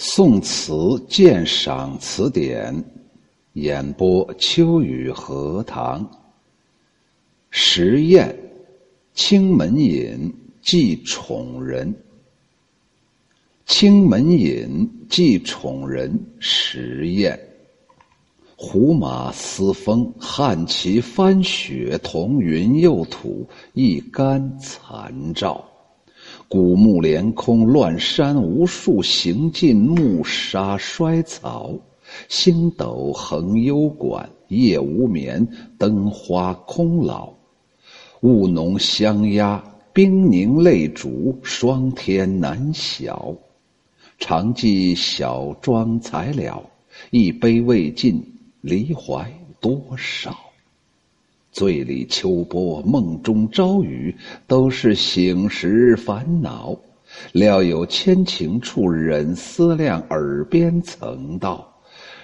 宋词鉴赏词典，演播秋雨荷塘。实验，青门饮寄宠人。青门饮寄宠人，实验。胡马嘶风，汉旗翻雪，同云又土，一干残照。古木连空，乱山无数，行尽暮沙衰草。星斗横幽馆，夜无眠，灯花空老。雾浓香压，冰凝泪烛，霜天难晓。常记小庄才了，一杯未尽，离怀多少。醉里秋波，梦中朝雨，都是醒时烦恼。料有千情处，忍思量。耳边曾道：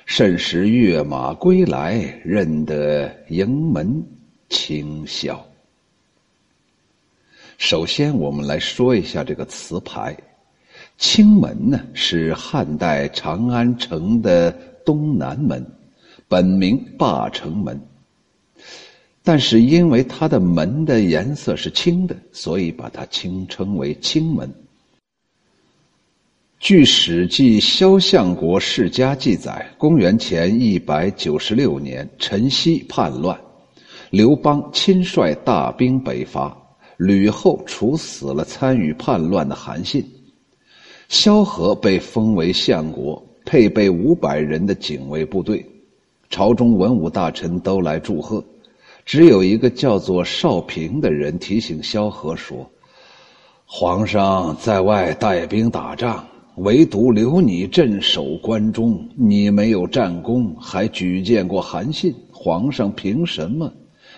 甚时跃马归来，认得营门清宵。首先，我们来说一下这个词牌。青门呢，是汉代长安城的东南门，本名霸城门。但是因为它的门的颜色是青的，所以把它青称为青门。据《史记·萧相国世家》记载，公元前一百九十六年，陈豨叛乱，刘邦亲率大兵北伐，吕后处死了参与叛乱的韩信，萧何被封为相国，配备五百人的警卫部队，朝中文武大臣都来祝贺。只有一个叫做少平的人提醒萧何说：“皇上在外带兵打仗，唯独留你镇守关中。你没有战功，还举荐过韩信，皇上凭什么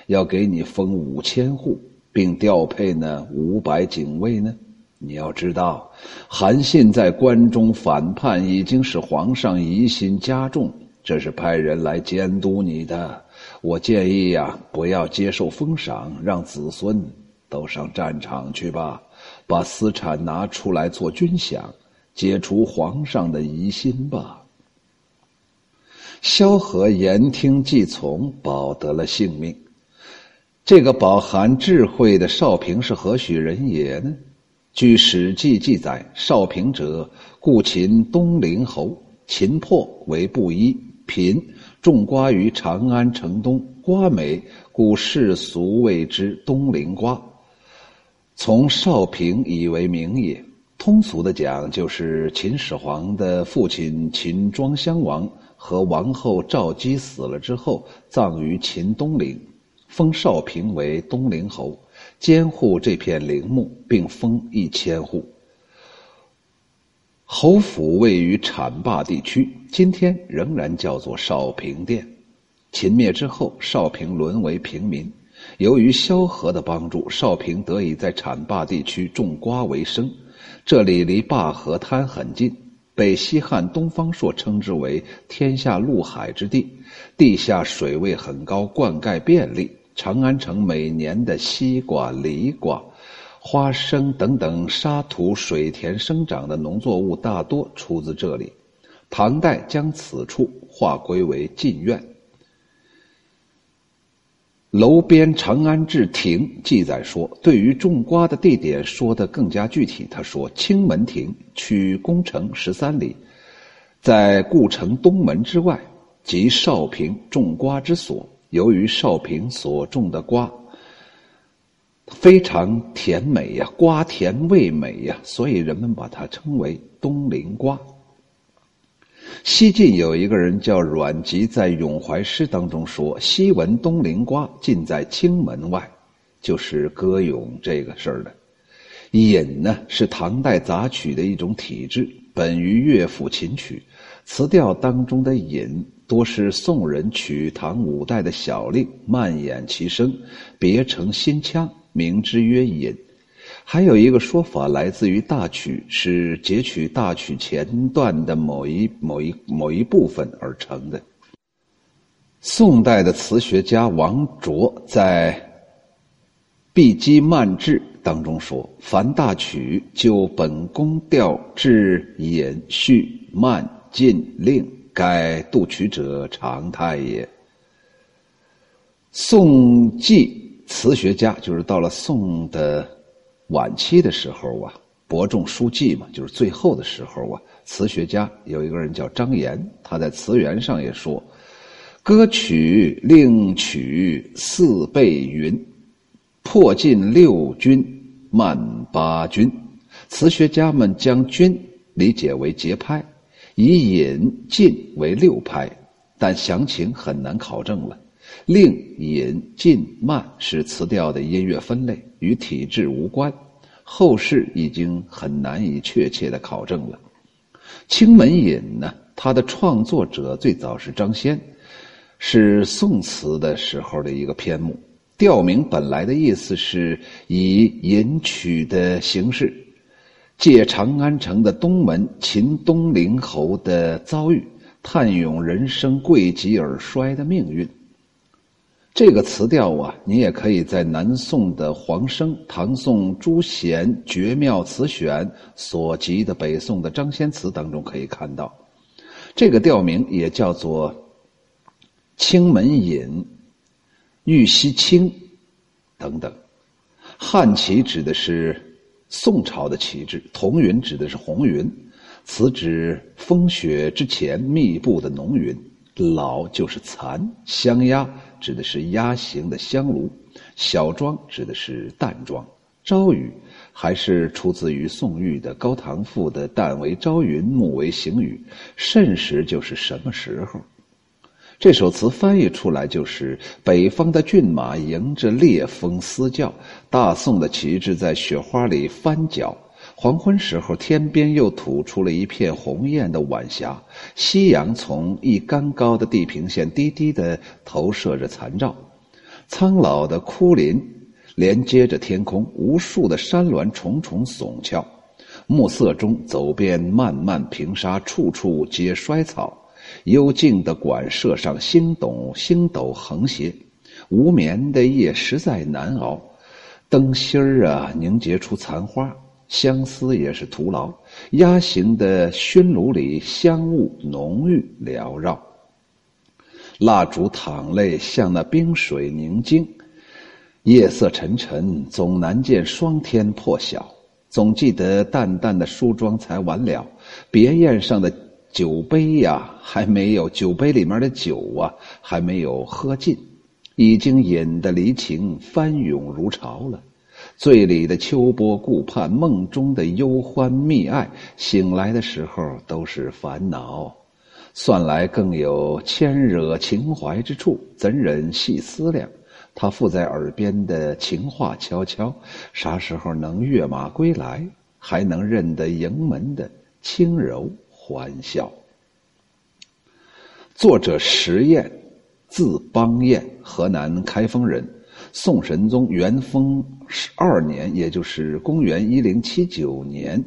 要给你封五千户，并调配那五百警卫呢？你要知道，韩信在关中反叛，已经使皇上疑心加重，这是派人来监督你的。”我建议呀，不要接受封赏，让子孙都上战场去吧，把私产拿出来做军饷，解除皇上的疑心吧。萧何言听计从，保得了性命。这个饱含智慧的少平是何许人也呢？据《史记》记载，少平者，故秦东陵侯，秦破为布衣，贫。种瓜于长安城东，瓜美，故世俗谓之东陵瓜。从少平以为名也。通俗的讲，就是秦始皇的父亲秦庄襄王和王后赵姬死了之后，葬于秦东陵，封少平为东陵侯，监护这片陵墓，并封一千户。侯府位于浐灞地区，今天仍然叫做少平店。秦灭之后，少平沦为平民。由于萧何的帮助，少平得以在浐灞地区种瓜为生。这里离灞河滩很近，被西汉东方朔称之为“天下陆海之地”，地下水位很高，灌溉便利。长安城每年的西瓜、梨瓜。花生等等沙土水田生长的农作物大多出自这里。唐代将此处划归为禁苑。楼边长安志亭记载说，对于种瓜的地点说得更加具体。他说：“青门亭取宫城十三里，在故城东门之外，即少平种瓜之所。由于少平所种的瓜。”非常甜美呀，瓜甜味美呀，所以人们把它称为东陵瓜。西晋有一个人叫阮籍，在《咏怀诗》当中说：“昔闻东陵瓜，尽在青门外。”就是歌咏这个事儿的。引呢是唐代杂曲的一种体制，本于乐府琴曲，词调当中的引多是宋人取唐五代的小令，慢演其声，别成新腔。名之曰引，还有一个说法来自于大曲，是截取大曲前段的某一某一某一部分而成的。宋代的词学家王卓在《碧基漫志》当中说：“凡大曲就本宫调至引序慢进令，该度曲者常态也。”宋季词学家就是到了宋的晚期的时候啊，伯仲书记嘛，就是最后的时候啊。词学家有一个人叫张炎，他在词源上也说：“歌曲令曲四倍云，破尽六军慢八军。”词学家们将军理解为节拍，以引进为六拍，但详情很难考证了。令、引、进、慢是词调的音乐分类，与体制无关。后世已经很难以确切的考证了。《青门引》呢，它的创作者最早是张先，是宋词的时候的一个篇目。调名本来的意思是以引曲的形式，借长安城的东门秦东陵侯的遭遇，叹咏人生贵极而衰的命运。这个词调啊，你也可以在南宋的黄生、唐宋朱贤《绝妙词选》所集的北宋的张先词当中可以看到。这个调名也叫做《青门引》《玉溪青》等等。汉旗指的是宋朝的旗帜，彤云指的是红云，此指风雪之前密布的浓云。老就是残，香鸭指的是鸭形的香炉，小庄指的是淡庄，朝雨还是出自于宋玉的《高唐赋》的“旦为朝云，暮为行雨”，甚时就是什么时候？这首词翻译出来就是北方的骏马迎着烈风嘶叫，大宋的旗帜在雪花里翻搅。黄昏时候，天边又吐出了一片红艳的晚霞，夕阳从一竿高的地平线低低的投射着残照。苍老的枯林连接着天空，无数的山峦重重耸峭。暮色中走遍漫漫平沙，处处皆衰草。幽静的馆舍上，星斗星斗横斜，无眠的夜实在难熬。灯芯儿啊，凝结出残花。相思也是徒劳。压形的熏炉里，香雾浓郁缭绕。蜡烛淌泪，像那冰水凝晶。夜色沉沉，总难见霜天破晓。总记得淡淡的梳妆才完了，别宴上的酒杯呀，还没有酒杯里面的酒啊，还没有喝尽，已经饮得离情翻涌如潮了。醉里的秋波顾盼，梦中的忧欢觅爱，醒来的时候都是烦恼。算来更有牵惹情怀之处，怎忍细思量？他附在耳边的情话悄悄，啥时候能跃马归来？还能认得迎门的轻柔欢笑？作者石彦，字邦彦，河南开封人。宋神宗元丰十二年，也就是公元一零七九年，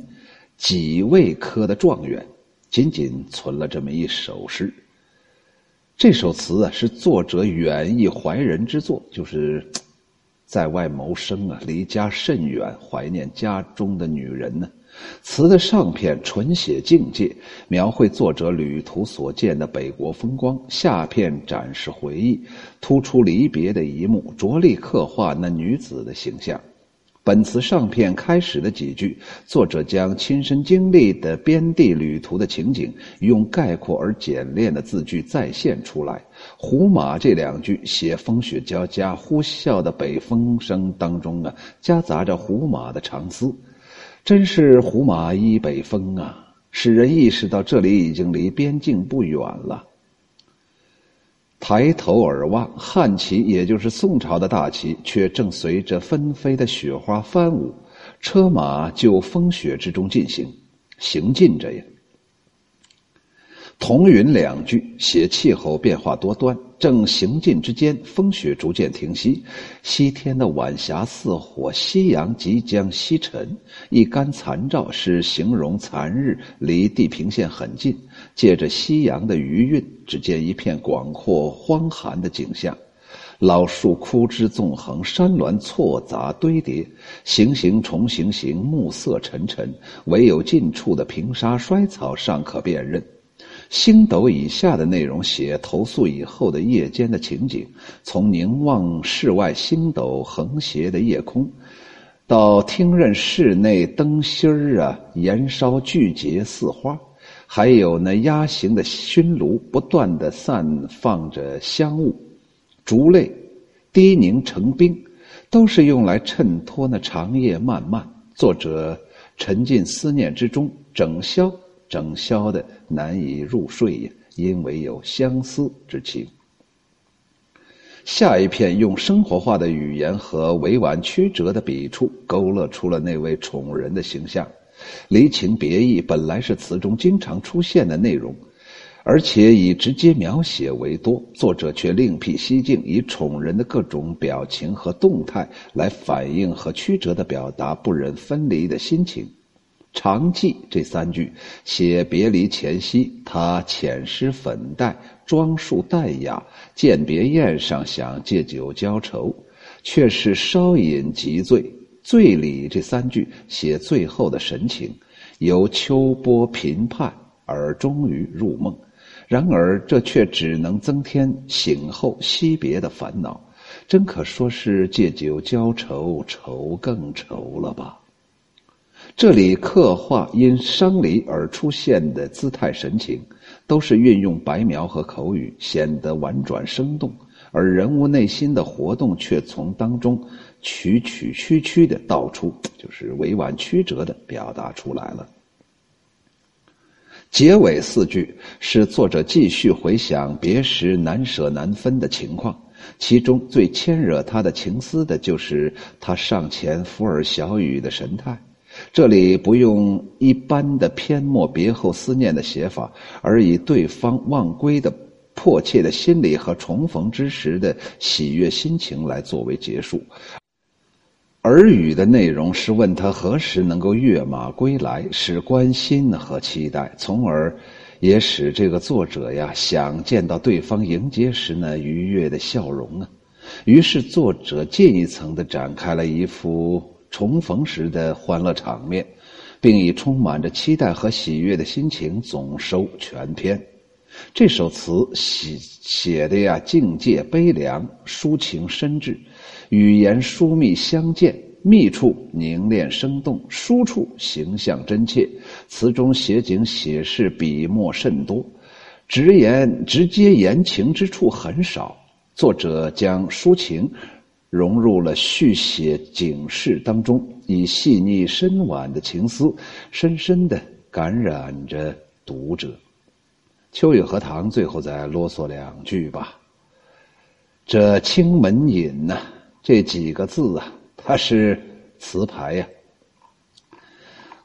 己未科的状元，仅仅存了这么一首诗。这首词啊，是作者远意怀人之作，就是在外谋生啊，离家甚远，怀念家中的女人呢。词的上片纯写境界，描绘作者旅途所见的北国风光；下片展示回忆，突出离别的一幕，着力刻画那女子的形象。本词上片开始的几句，作者将亲身经历的边地旅途的情景，用概括而简练的字句再现出来。胡马这两句写风雪交加、呼啸的北风声当中啊，夹杂着胡马的长嘶。真是胡马依北风啊，使人意识到这里已经离边境不远了。抬头而望，汉旗也就是宋朝的大旗，却正随着纷飞的雪花翻舞，车马就风雪之中进行行进着呀。同云两句写气候变化多端。正行进之间，风雪逐渐停息，西天的晚霞似火，夕阳即将西沉。一竿残照是形容残日离地平线很近，借着夕阳的余韵，只见一片广阔荒寒的景象。老树枯枝纵横，山峦错杂堆叠，行行重行行，暮色沉沉，唯有近处的平沙衰草尚可辨认。星斗以下的内容写投宿以后的夜间的情景，从凝望室外星斗横斜的夜空，到听任室内灯芯儿啊燃烧聚结似花，还有那压形的熏炉不断的散放着香雾。竹泪滴凝成冰，都是用来衬托那长夜漫漫。作者沉浸思念之中，整宵整宵的难以入睡呀，因为有相思之情。下一片用生活化的语言和委婉曲折的笔触，勾勒出了那位宠人的形象。离情别意本来是词中经常出现的内容。而且以直接描写为多，作者却另辟蹊径，以宠人的各种表情和动态来反映和曲折的表达不忍分离的心情。长记这三句写别离前夕，他浅施粉黛，装束淡雅，饯别宴上想借酒浇愁，却是稍饮即醉。醉里这三句写最后的神情，由秋波频盼而终于入梦。然而，这却只能增添醒后惜别的烦恼，真可说是借酒浇愁，愁更愁了吧？这里刻画因伤离而出现的姿态神情，都是运用白描和口语，显得婉转生动，而人物内心的活动却从当中曲曲曲曲的道出，就是委婉曲折的表达出来了。结尾四句是作者继续回想别时难舍难分的情况，其中最牵惹他的情思的就是他上前抚耳小语的神态。这里不用一般的篇末别后思念的写法，而以对方忘归的迫切的心理和重逢之时的喜悦心情来作为结束。耳语的内容是问他何时能够跃马归来，是关心和期待，从而也使这个作者呀想见到对方迎接时呢愉悦的笑容啊。于是作者进一层的展开了一幅重逢时的欢乐场面，并以充满着期待和喜悦的心情总收全篇。这首词写写的呀境界悲凉，抒情深挚。语言疏密相间，密处凝练生动，疏处形象真切。词中写景写事笔墨甚多，直言直接言情之处很少。作者将抒情融入了续写警示当中，以细腻深婉的情思，深深的感染着读者。秋雨荷塘最后再啰嗦两句吧。这青门引呐。这几个字啊，它是词牌呀。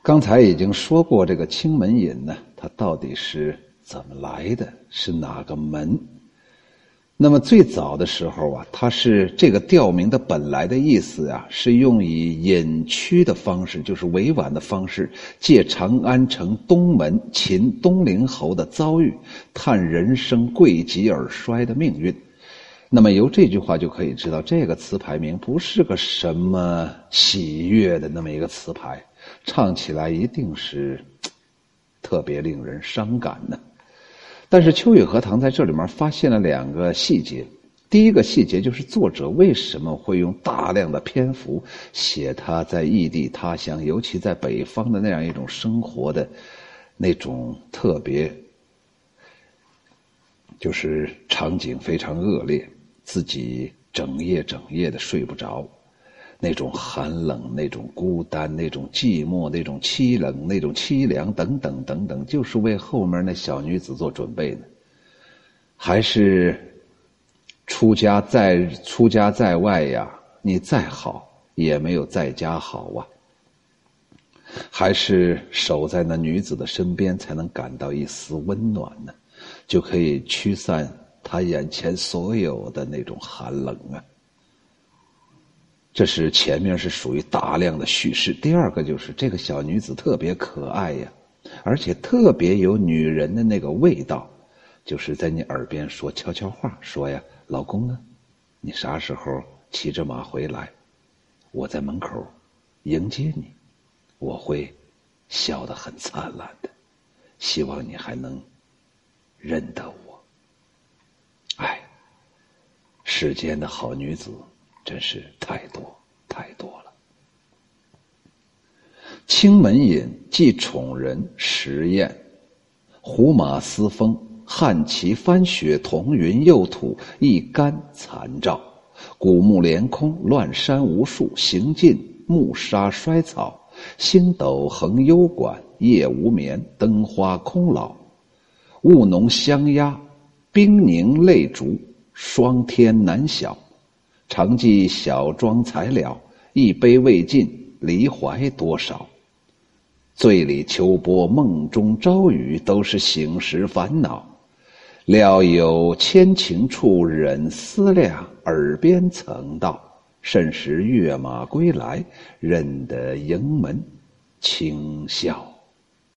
刚才已经说过，这个青门引呢，它到底是怎么来的？是哪个门？那么最早的时候啊，它是这个调名的本来的意思啊，是用以隐曲的方式，就是委婉的方式，借长安城东门秦东陵侯的遭遇，叹人生贵极而衰的命运。那么由这句话就可以知道，这个词牌名不是个什么喜悦的那么一个词牌，唱起来一定是特别令人伤感的。但是秋雨荷塘在这里面发现了两个细节，第一个细节就是作者为什么会用大量的篇幅写他在异地他乡，尤其在北方的那样一种生活的那种特别，就是场景非常恶劣。自己整夜整夜的睡不着，那种寒冷、那种孤单、那种寂寞、那种凄冷、那种凄凉等等等等，就是为后面那小女子做准备呢？还是出家在出家在外呀？你再好也没有在家好啊！还是守在那女子的身边，才能感到一丝温暖呢？就可以驱散。他眼前所有的那种寒冷啊，这是前面是属于大量的叙事。第二个就是这个小女子特别可爱呀，而且特别有女人的那个味道，就是在你耳边说悄悄话，说呀，老公啊？你啥时候骑着马回来，我在门口迎接你，我会笑得很灿烂的。希望你还能认得我。哎，世间的好女子真是太多太多了。青门隐，即宠人石宴，胡马嘶风，汉旗翻雪，彤云又吐，一干残照。古木连空，乱山无数，行尽暮沙衰草。星斗横幽馆，夜无眠，灯花空老。雾浓香压，冰凝泪烛，霜天难晓。常记小妆才了，一杯未尽，离怀多少？醉里秋波，梦中朝雨，都是醒时烦恼。料有千情处，忍思量。耳边曾道：“甚时跃马归来，认得营门轻笑。”